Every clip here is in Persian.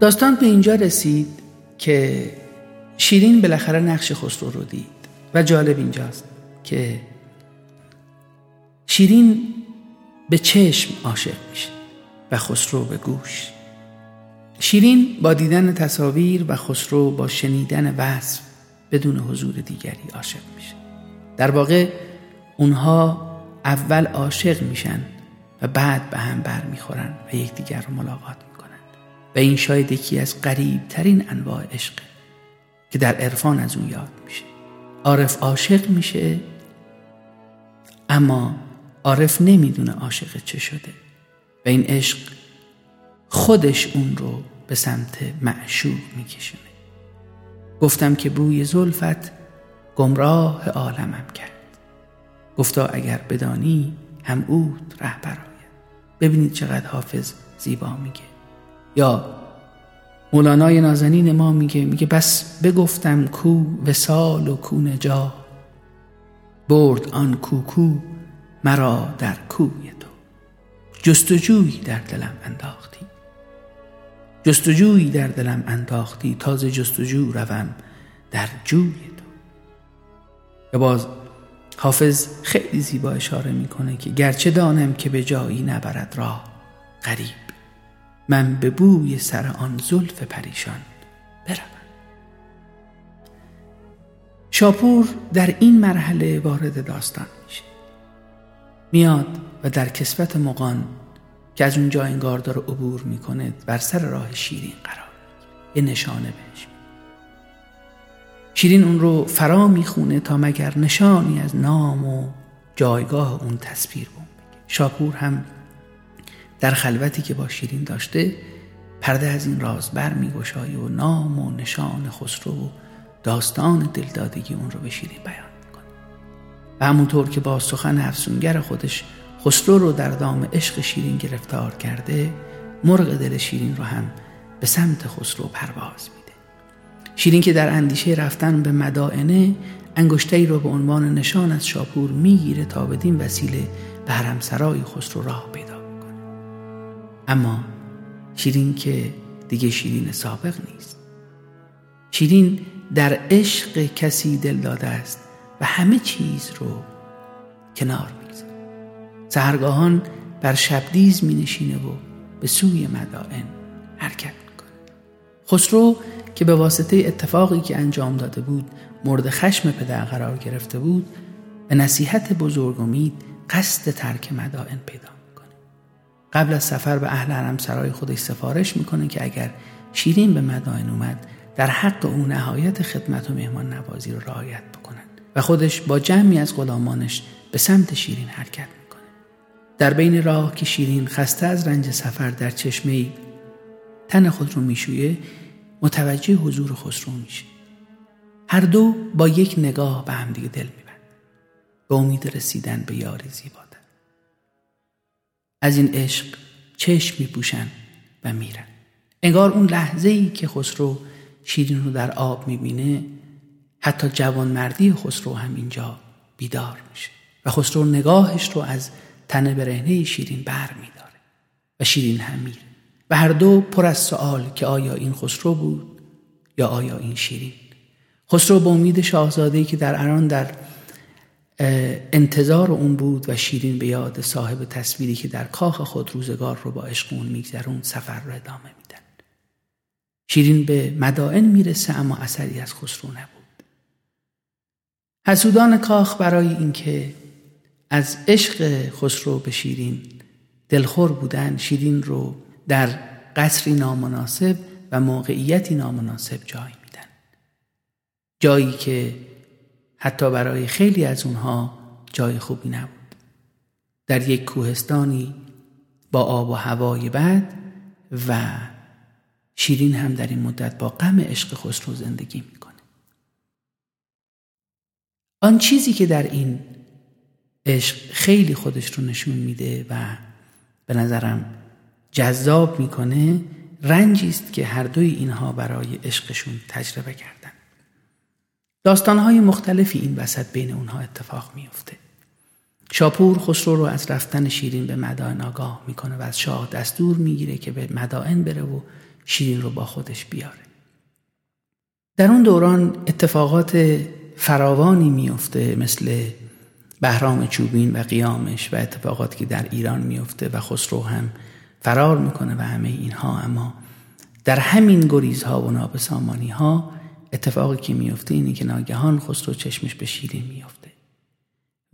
داستان به اینجا رسید که شیرین بالاخره نقش خسرو رو دید و جالب اینجاست که شیرین به چشم عاشق میشه و خسرو به گوش. شیرین با دیدن تصاویر و خسرو با شنیدن وصف بدون حضور دیگری عاشق میشه. در واقع اونها اول عاشق میشن و بعد به هم بر می‌خورن و یکدیگر رو ملاقات و این شاید یکی از قریب ترین انواع عشق که در عرفان از اون یاد میشه. عارف عاشق میشه اما عارف نمی‌دونه عاشق چه شده و این عشق خودش اون رو به سمت معشوق میکشونه. گفتم که بوی زلفت گمراه عالمم کرد. گفتا اگر بدانی هم اود رهبر ببینید چقدر حافظ زیبا میگه. یا مولانای نازنین ما میگه میگه بس بگفتم کو وسال و کو نجا برد آن کوکو مرا در کوی تو. جستجوی در دلم انداختی. جستجوی در دلم انداختی تازه جستجو روم در جوی تو. یا باز حافظ خیلی زیبا اشاره می‌کنه که گرچه دانم که به جایی نبرد راه غریب. من به بوی سر آن زلف پریشان بروم. شاپور در این مرحله وارد داستان میشه. میاد و در کسبت مقان که از اونجا انگار داره عبور می‌کنه بر سر راه شیرین قرار یه نشانه بهش شیرین اون رو فرا می‌خونه تا مگر نشانی از نام و جایگاه اون تصویر بون بگه. شاپور هم در خلوتی که با شیرین داشته پرده از این راز بر میگشایه و نام و نشان خسرو و داستان دلدادگی اون رو به شیرین بیان می‌کنه و همونطور که با سخن افسونگر خودش خسرو رو در دام عشق شیرین گرفتار کرده مرغ دل شیرین رو هم به سمت خسرو پرواز میده. شیرین که در اندیشه رفتن به مدائنه انگشتری رو به عنوان نشان از شاپور می‌گیره تا بدین وسیله به حرمسرای خسرو راه پیدا اما شیرین که دیگه شیرین سابق نیست. شیرین در عشق کسی دل داده است و همه چیز رو کنار می‌گذاره. سهرگاهان بر شبدیز می نشینه و به سوی مدائن حرکت می‌کنه. خسرو که به واسطه اتفاقی که انجام داده بود مورد خشم پدر قرار گرفته بود به نصیحت بزرگ امید قصد ترک مدائن پیدا قبل از سفر به اهل حرم سرای خودش سفارش می‌کنه که اگر شیرین به مدائن اومد در حق او نهایت خدمت و مهمان نوازی رو رعایت بکنند و خودش با جمعی از غلامانش به سمت شیرین حرکت می‌کنه. در بین راه که شیرین خسته از رنج سفر در چشمه تن خود رو میشویه متوجه حضور خسرو میشه. هر دو با یک نگاه به همدیگه دل میبند به امید رسیدن به یاری زیباتر از این عشق چشم میپوشن و میرن. انگار اون لحظه ای که خسرو شیرین رو در آب می‌بینه حتی جوان مردی خسرو هم اینجا بیدار میشه. و خسرو نگاهش رو از تن برهنه شیرین بر میداره و شیرین هم میره. و هر دو پر از سوال که آیا این خسرو بود یا آیا این شیرین. خسرو به امید شاهزادهی که در اران در انتظار اون بود و شیرین به یاد صاحب تصویری که در کاخ خود روزگار رو با عشق اون میگذرون سفر رو ادامه میدن. شیرین به مدائن می‌رسه اما اثری از خسرو نبود. حسودان کاخ برای اینکه از عشق خسرو به شیرین دلخور بودن شیرین رو در قصری نامناسب و موقعیتی نامناسب جای میدن. جایی که حتی برای خیلی از اونها جای خوبی نبود. در یک کوهستانی با آب و هوای بد و شیرین هم در این مدت با غم عشق خسرو زندگی می‌کنه. آن چیزی که در این عشق خیلی خودش رو نشون میده و به نظرم جذاب می‌کنه رنجی است که هر دوی اینها برای عشقشون تجربه کردن. داستانهای مختلفی این وسط بین اونها اتفاق میفته شاپور خسرو رو از رفتن شیرین به مدائن آگاه می‌کنه و از شاه دستور می‌گیره که به مدائن بره و شیرین رو با خودش بیاره. در اون دوران اتفاقات فراوانی میفته مثل بهرام چوبین و قیامش و اتفاقاتی که در ایران میفته و خسرو هم فرار می‌کنه و همه اینها اما در همین گریزها و نابسامانی ها اتفاقی که میفته اینه که ناگهان خسرو چشمش به شیرین میفته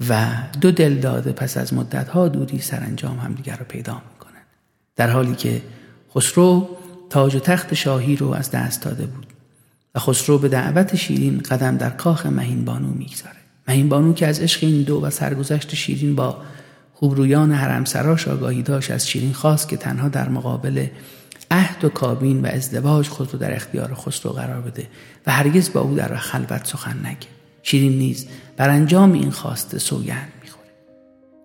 و دو دل داده پس از مدت ها دوری سرانجام همدیگر رو پیدا می‌کنن در حالی که خسرو تاج و تخت شاهی رو از دست داده بود و خسرو به دعوت شیرین قدم در کاخ مهین بانو می‌گذاره. مهین بانو که از عشق این دو و سرگذشت شیرین با خوبرویان حرمسراش آگاهی داشت از شیرین خواست که تنها در مقابل عهد و کابین و ازدواج خود رو در اختیار خسرو قرار بده و هرگز با او در خلوت سخن نگه. شیرین نیز بر انجام این خواسته سوگند می‌خوره.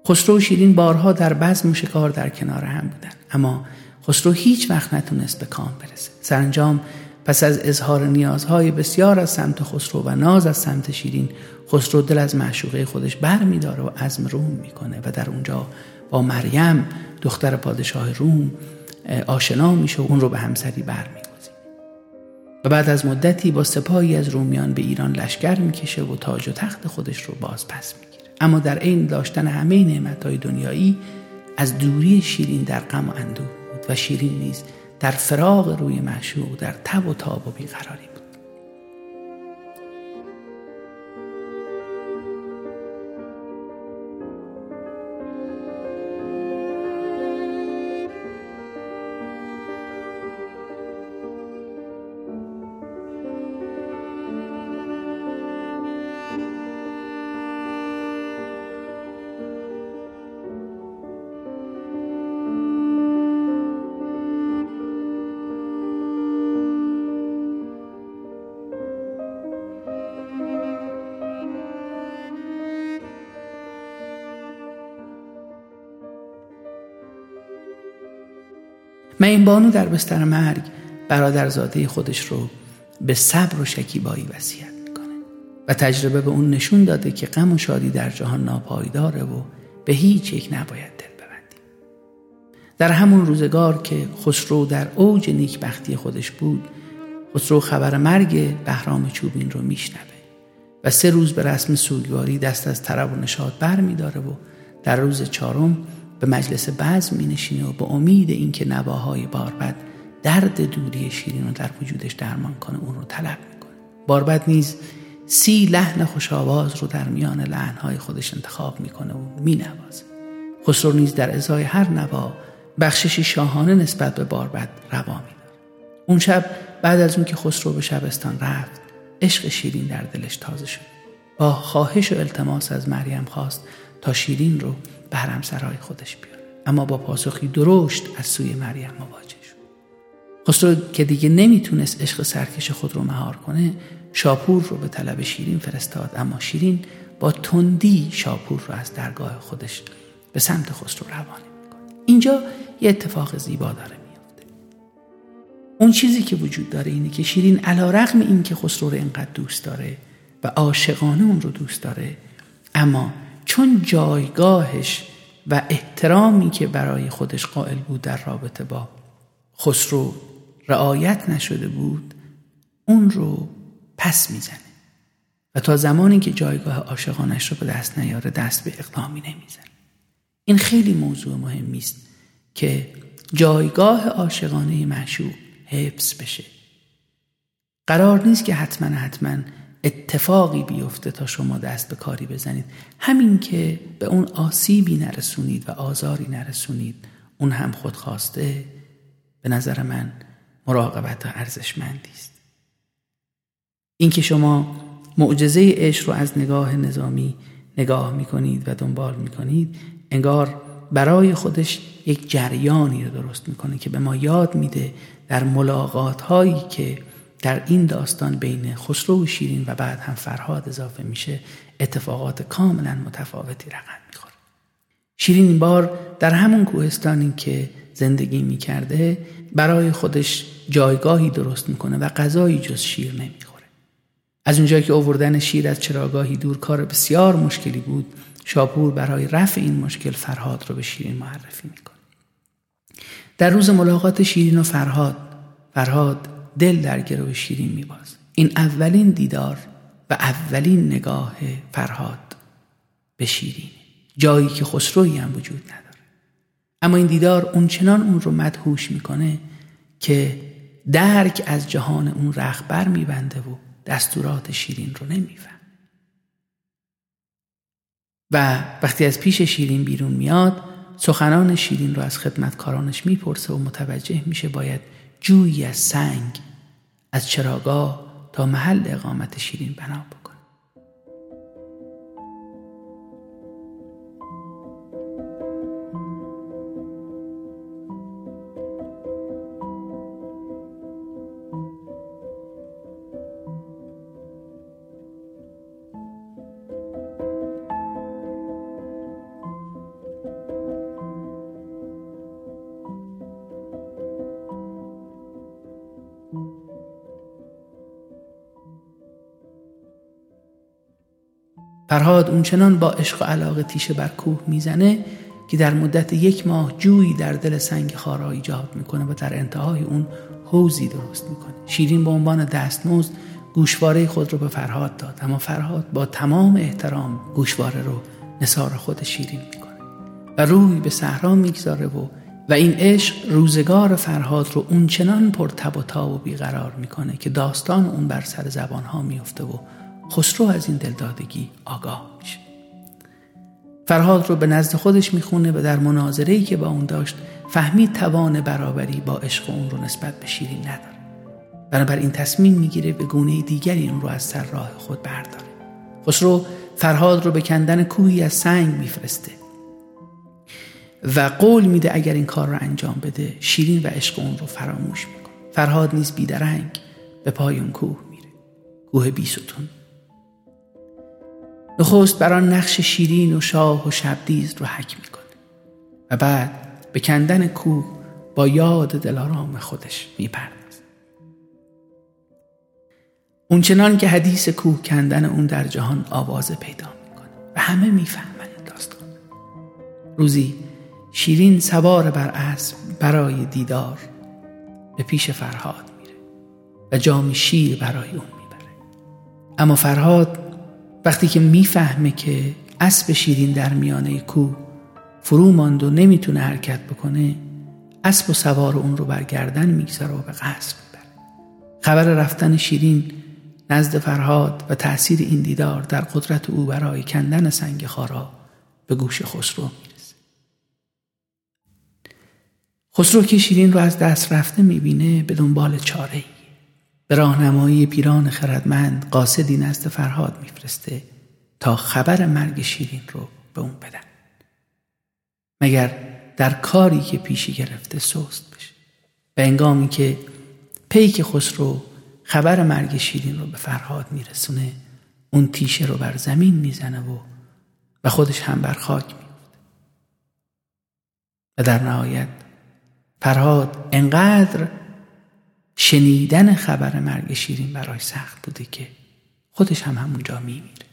خسرو و شیرین بارها در بزم و شکار در کنار هم بودن. اما خسرو هیچ وقت نتونست به کام برسه. سرانجام پس از اظهار نیازهای بسیار از سمت خسرو و ناز از سمت شیرین خسرو دل از معشوقه خودش بر میداره و عزم روم می‌کنه و در اونجا با مریم دختر پادشاه روم آشنا میشه و اون رو به همسری برمیگزینه و بعد از مدتی با سپاهی از رومیان به ایران لشکر می‌کشه و تاج و تخت خودش رو باز پس می‌گیره. اما در عین داشتن همه نعمتهای دنیایی از دوری شیرین در غم و اندوه بود و شیرین نیز در فراغ روی معشوق در تب و تاب و بیقراری این بانو در بستر مرگ برادرزاده خودش رو به صبر و شکیبایی وصیت می‌کنه. و تجربه به اون نشون داده که غم و شادی در جهان ناپایداره و به هیچ یک نباید دل ببندیم در همون روزگار که خسرو در اوج نیکبختی خودش بود خسرو خبر مرگ بهرام چوبین رو میشنوه و سه روز به رسم سوگواری دست از طرب و نشاد بر میداره و در روز چهارم به مجلس بعض می نشینه و به امید اینکه نواهای باربد درد دوری شیرین رو در وجودش درمان کنه اون رو طلب می‌کنه. باربد نیز سی لحن خوش آواز رو در میان لحنهای خودش انتخاب می‌کنه و مینوازه. خسرو نیز در ازای هر نوا بخششی شاهانه نسبت به باربد روا میداره. اون شب بعد از اون که خسرو به شبستان رفت عشق شیرین در دلش تازه شد. با خواهش و التماس از مریم خواست تا شیرین رو به سرای خودش بیاره. اما با پاسخی درشت از سوی مریم مواجه شد. خسرو که دیگه نمی‌تونست عشق سرکش خود رو مهار کنه شاپور رو به طلب شیرین فرستاد. اما شیرین با تندی شاپور رو از درگاه خودش به سمت خسرو روانه می‌کنه. اینجا یه اتفاق زیبا داره میفته اون چیزی که وجود داره اینه که شیرین علا رقم این که خسرو رو اینقدر دوست داره و عاشقانه اون رو دوست داره اما چون جایگاهش و احترامی که برای خودش قائل بود در رابطه با خسرو رعایت نشده بود اون رو پس می‌زنه و تا زمانی که جایگاه عاشقانش رو به دست نیاره دست به اقدامی نمی‌زنه. این خیلی موضوع مهمی است که جایگاه عاشقانه معشوق حفظ بشه. قرار نیست که حتما حتما اتفاقی بیفته تا شما دست به کاری بزنید. همین که به اون آسیبی نرسونید و آزاری نرسونید اون هم خود خواسته به نظر من مراقبت ارزشمندی است. اینکه شما معجزه عشق رو از نگاه نظامی نگاه می‌کنید و دنبال می‌کنید انگار برای خودش یک جریانی رو درست می‌کنه که به ما یاد میده در ملاقات هایی که در این داستان بین خسرو و شیرین و بعد هم فرهاد اضافه میشه اتفاقات کاملا متفاوتی رقم می‌خوره. شیرین این بار در همون کوهستانی که زندگی می‌کرده برای خودش جایگاهی درست می‌کنه و غذایی جز شیر نمی‌خوره. از اونجایی که آوردن شیر از چراگاهی دور کار بسیار مشکلی بود شاپور برای رفع این مشکل فرهاد رو به شیرین معرفی می‌کنه. در روز ملاقات شیرین و فرهاد فرهاد دل در گرو شیرین میباز. این اولین دیدار و اولین نگاه فرهاد به شیرین. جایی که خسروی هم وجود نداره. اما این دیدار اون چنان اون رو مدهوش می‌کنه که درک از جهان اون رخبر میبنده و دستورات شیرین رو نمیفهم و وقتی از پیش شیرین بیرون میاد سخنان شیرین رو از خدمتکارانش می‌پرسه و متوجه میشه باید جویی از سنگ از چراگاه تا محل اقامت شیرین بنا فرهاد اونچنان با عشق و علاقه تیشه بر کوه می‌زنه که در مدت یک ماه جویی در دل سنگ خارا ایجاد می‌کنه و در انتهای اون حوزی درست می‌کنه. شیرین به عنوان دستمزد گوشواره خود رو به فرهاد داد. اما فرهاد با تمام احترام گوشواره رو نصار خود شیرین می‌کنه و روی به صحرا می‌گذاره و و این عشق روزگار فرهاد رو اونچنان پر تب و تاب و بیقرار می‌کنه که داستان اون بر سر زبان ها میفته و خسرو از این دلدادگی آگاه میشه. فرهاد رو به نزد خودش می‌خونه و در مناظره که با اون داشت فهمید توان برابری با عشق اون رو نسبت به شیرین نداره. بنابراین تصمیم می‌گیره به گونه دیگری اون رو از سر راه خود برداره. خسرو فرهاد رو به کندن کوهی از سنگ میفرسته و قول میده اگر این کار رو انجام بده شیرین و عشق اون رو فراموش می‌کنه. فرهاد نیز بیدرنگ به پای اون کوه میره. کوه بیستون نخست بر نقش شیرین و شاه و شبدیز رو حک می‌کنه و بعد به کندن کوه با یاد دلارام خودش می‌پردازه اونچنان که حدیث کوه کندن اون در جهان آواز پیدا می‌کنه و همه می‌فهمن داستان. روزی شیرین سوار بر اسب برای دیدار به پیش فرهاد میره و جام شیر برای اون می‌بره. اما فرهاد وقتی که می‌فهمه که اسب شیرین در میانه کوه فرو ماند و نمی‌تونه حرکت بکنه اسب و سوار اون رو بر گردن می‌گذاره و به قصر می‌بره. خبر رفتن شیرین نزد فرهاد و تأثیر این دیدار در قدرت او برای کندن سنگ خارا به گوش خسرو می‌رسه. خسرو که شیرین رو از دست رفته می‌بینه به دنبال چاره ای به راهنمایی پیران خردمند قاصدی نزد فرهاد میفرسته تا خبر مرگ شیرین رو به اون بدن. مگر در کاری که پیشی گرفته سست بشه؟ به انگامی که پیک خسرو خبر مرگ شیرین رو به فرهاد میرسونه اون تیشه رو بر زمین می‌زنه و و خودش هم بر خاک میفته و در نهایت فرهاد انقدر شنیدن خبر مرگ شیرین برای سخت بوده که خودش هم همونجا میمیره.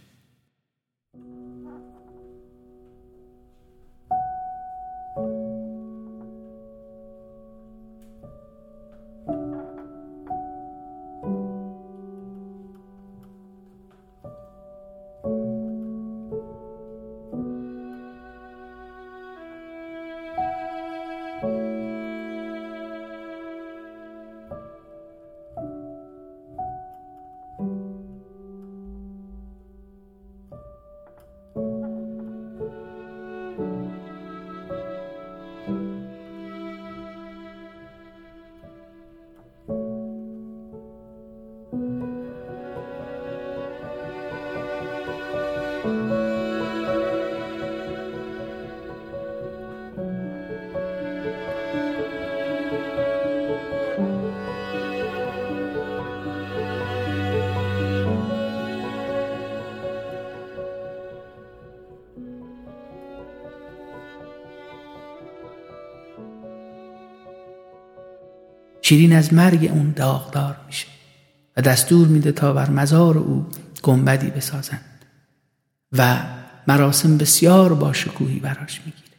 شیرین از مرگ اون داغدار میشه و دستور میده تا بر مزار او گنبدی بسازند و مراسم بسیار با شکوهی براش می‌گیره.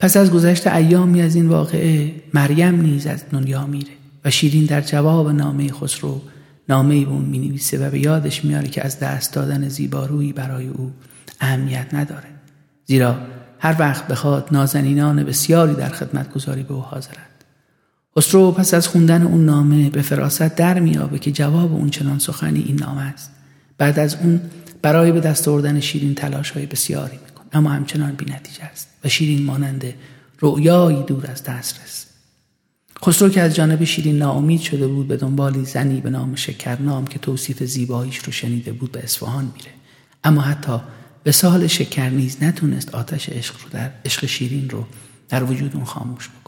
پس از گذشت ایامی از این واقعه مریم نیز از دنیا میره و شیرین در جواب نامه خسرو نامه به اون می نویسه و به یادش میاره که از دست دادن زیبارویی برای او اهمیت نداره. زیرا هر وقت بخواد نازنینان بسیاری در خدمت گذاری به او حاضرند. خسرو پس از خوندن اون نامه به فراست در میابه که جواب اون چنان سخنی این نامه است. بعد از اون برای به دست آوردن شیرین تلاش های بسیاری میکن اما همچنان بی نتیجه است و شیرین مانند رؤیایی دور از دسترس. خسرو که از جانب شیرین ناامید شده بود به دنبالی زنی به نام شکرنام که توصیف زیباییش رو شنیده بود به اصفهان میره. اما حتی به سال شکر نیز نتونست آتش عشق رو در عشق شیرین رو در وجود اون خاموش بکنه.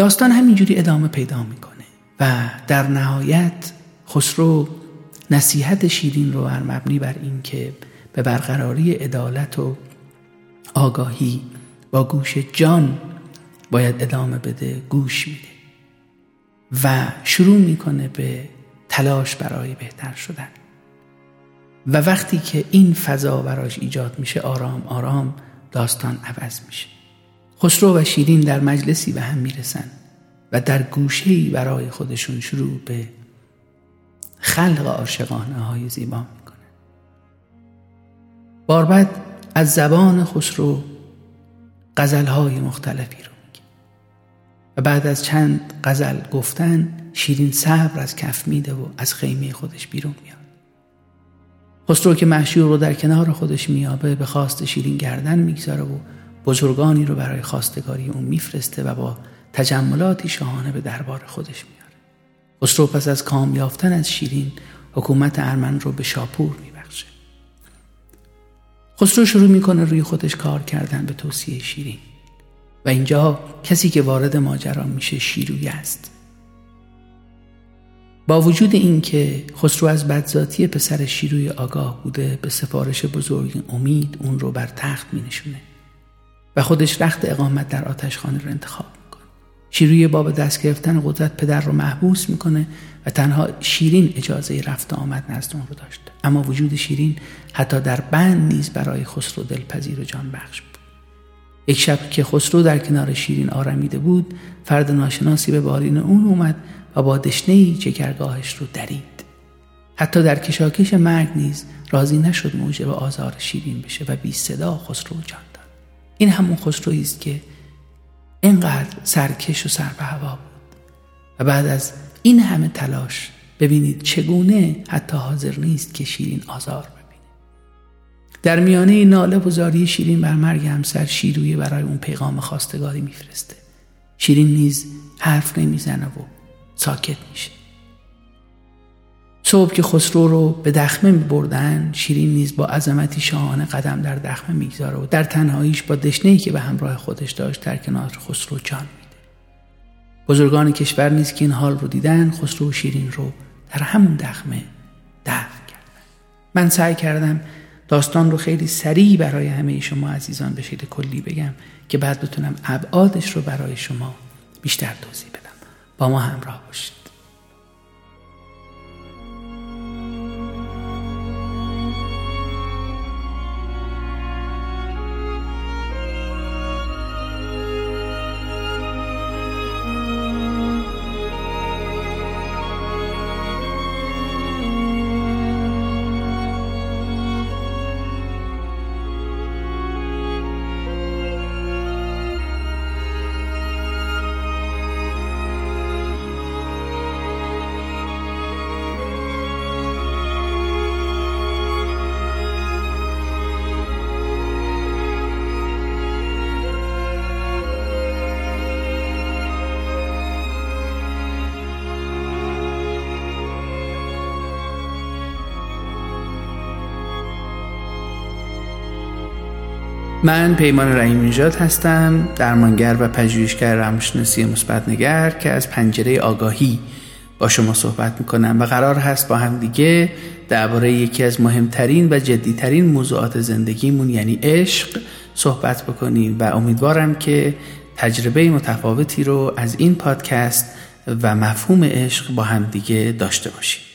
داستان همینجوری ادامه پیدا می‌کنه و در نهایت خسرو نصیحت شیرین رو بر مبنی بر اینکه به برقراری عدالت و آگاهی با گوش جان باید ادامه بده گوش میده و شروع می‌کنه به تلاش برای بهتر شدن. و وقتی که این فضا براش ایجاد میشه آرام آرام داستان عوض میشه. خسرو و شیرین در مجلسی به هم می‌رسن و در گوشهی برای خودشون شروع به خلق عاشقانه های زیبا می‌کنن. باربد از زبان خسرو غزل های مختلفی رو میگه. و بعد از چند غزل گفتن شیرین صبر از کف میده و از خیمه خودش بیرون میاد. خسرو که محشور رو در کنار خودش میابه به خواست شیرین گردن می‌گذاره و بزرگانی رو برای خواستگاری اون میفرسته و با تجملاتی شاهانه به دربار خودش میاره خسرو پس از کام یافتن از شیرین حکومت ارمن رو به شاپور میبخشه. خسرو شروع می‌کنه روی خودش کار کردن به توصیه شیرین. و اینجا کسی که وارد ماجرا میشه شیروی است. با وجود اینکه خسرو از بدذاتی پسر شیروی آگاه بوده به سفارش بزرگ امید اون رو بر تخت می نشونه و خودش رخت اقامت در آتشخانه رو انتخاب می‌کنه. شیروی باب دست گرفتن قدرت پدر رو محبوس می‌کنه و تنها شیرین اجازه رفت آمد نزد اون رو داشت. اما وجود شیرین حتی در بند نیز برای خسرو دلپذیر و جان بخش بود. یک شب که خسرو در کنار شیرین آرمیده بود فرد ناشناسی به بالین اون اومد و با دشنهای چکرگاهش رو درید. حتی در کشاکش مرگ نیز راضی نشد موجب آزار شیرین بشه و بی صدا خسرو جان این همون خسروی است که اینقدر سرکش و سر به هوا بود. و بعد از این همه تلاش ببینید چگونه حتی حاضر نیست که شیرین آزار ببینه. در میانه ناله و زاری شیرین بر مرگ همسر شیرویه برای اون پیغام خواستگاری میفرسته. شیرین نیز حرف نمی‌زنه و ساکت میشه. صبح که خسرو رو به دخمه می بردن شیرین نیز با عظمتی شاهانه قدم در دخمه می‌گذاره و در تنهاییش با دشنهی که به همراه خودش داشت در کنار خسرو جان میده. بزرگان کشور نیز که این حال رو دیدن خسرو و شیرین رو در همون دخمه دفن کردن. من سعی کردم داستان رو خیلی سریع برای همه شما عزیزان به شکل کلی بگم که بعد بتونم ابعادش رو برای شما بیشتر توضیح بدم. با ما همراه باشید. من پیمان رحیم نژاد هستم درمانگر و پژوهشگر روانشناسی مثبتنگر که از پنجره آگاهی با شما صحبت می‌کنم و قرار هست با هم دیگه درباره یکی از مهمترین و جدیترین موضوعات زندگیمون یعنی عشق صحبت بکنیم و امیدوارم که تجربه متفاوتی رو از این پادکست و مفهوم عشق با هم دیگه داشته باشیم.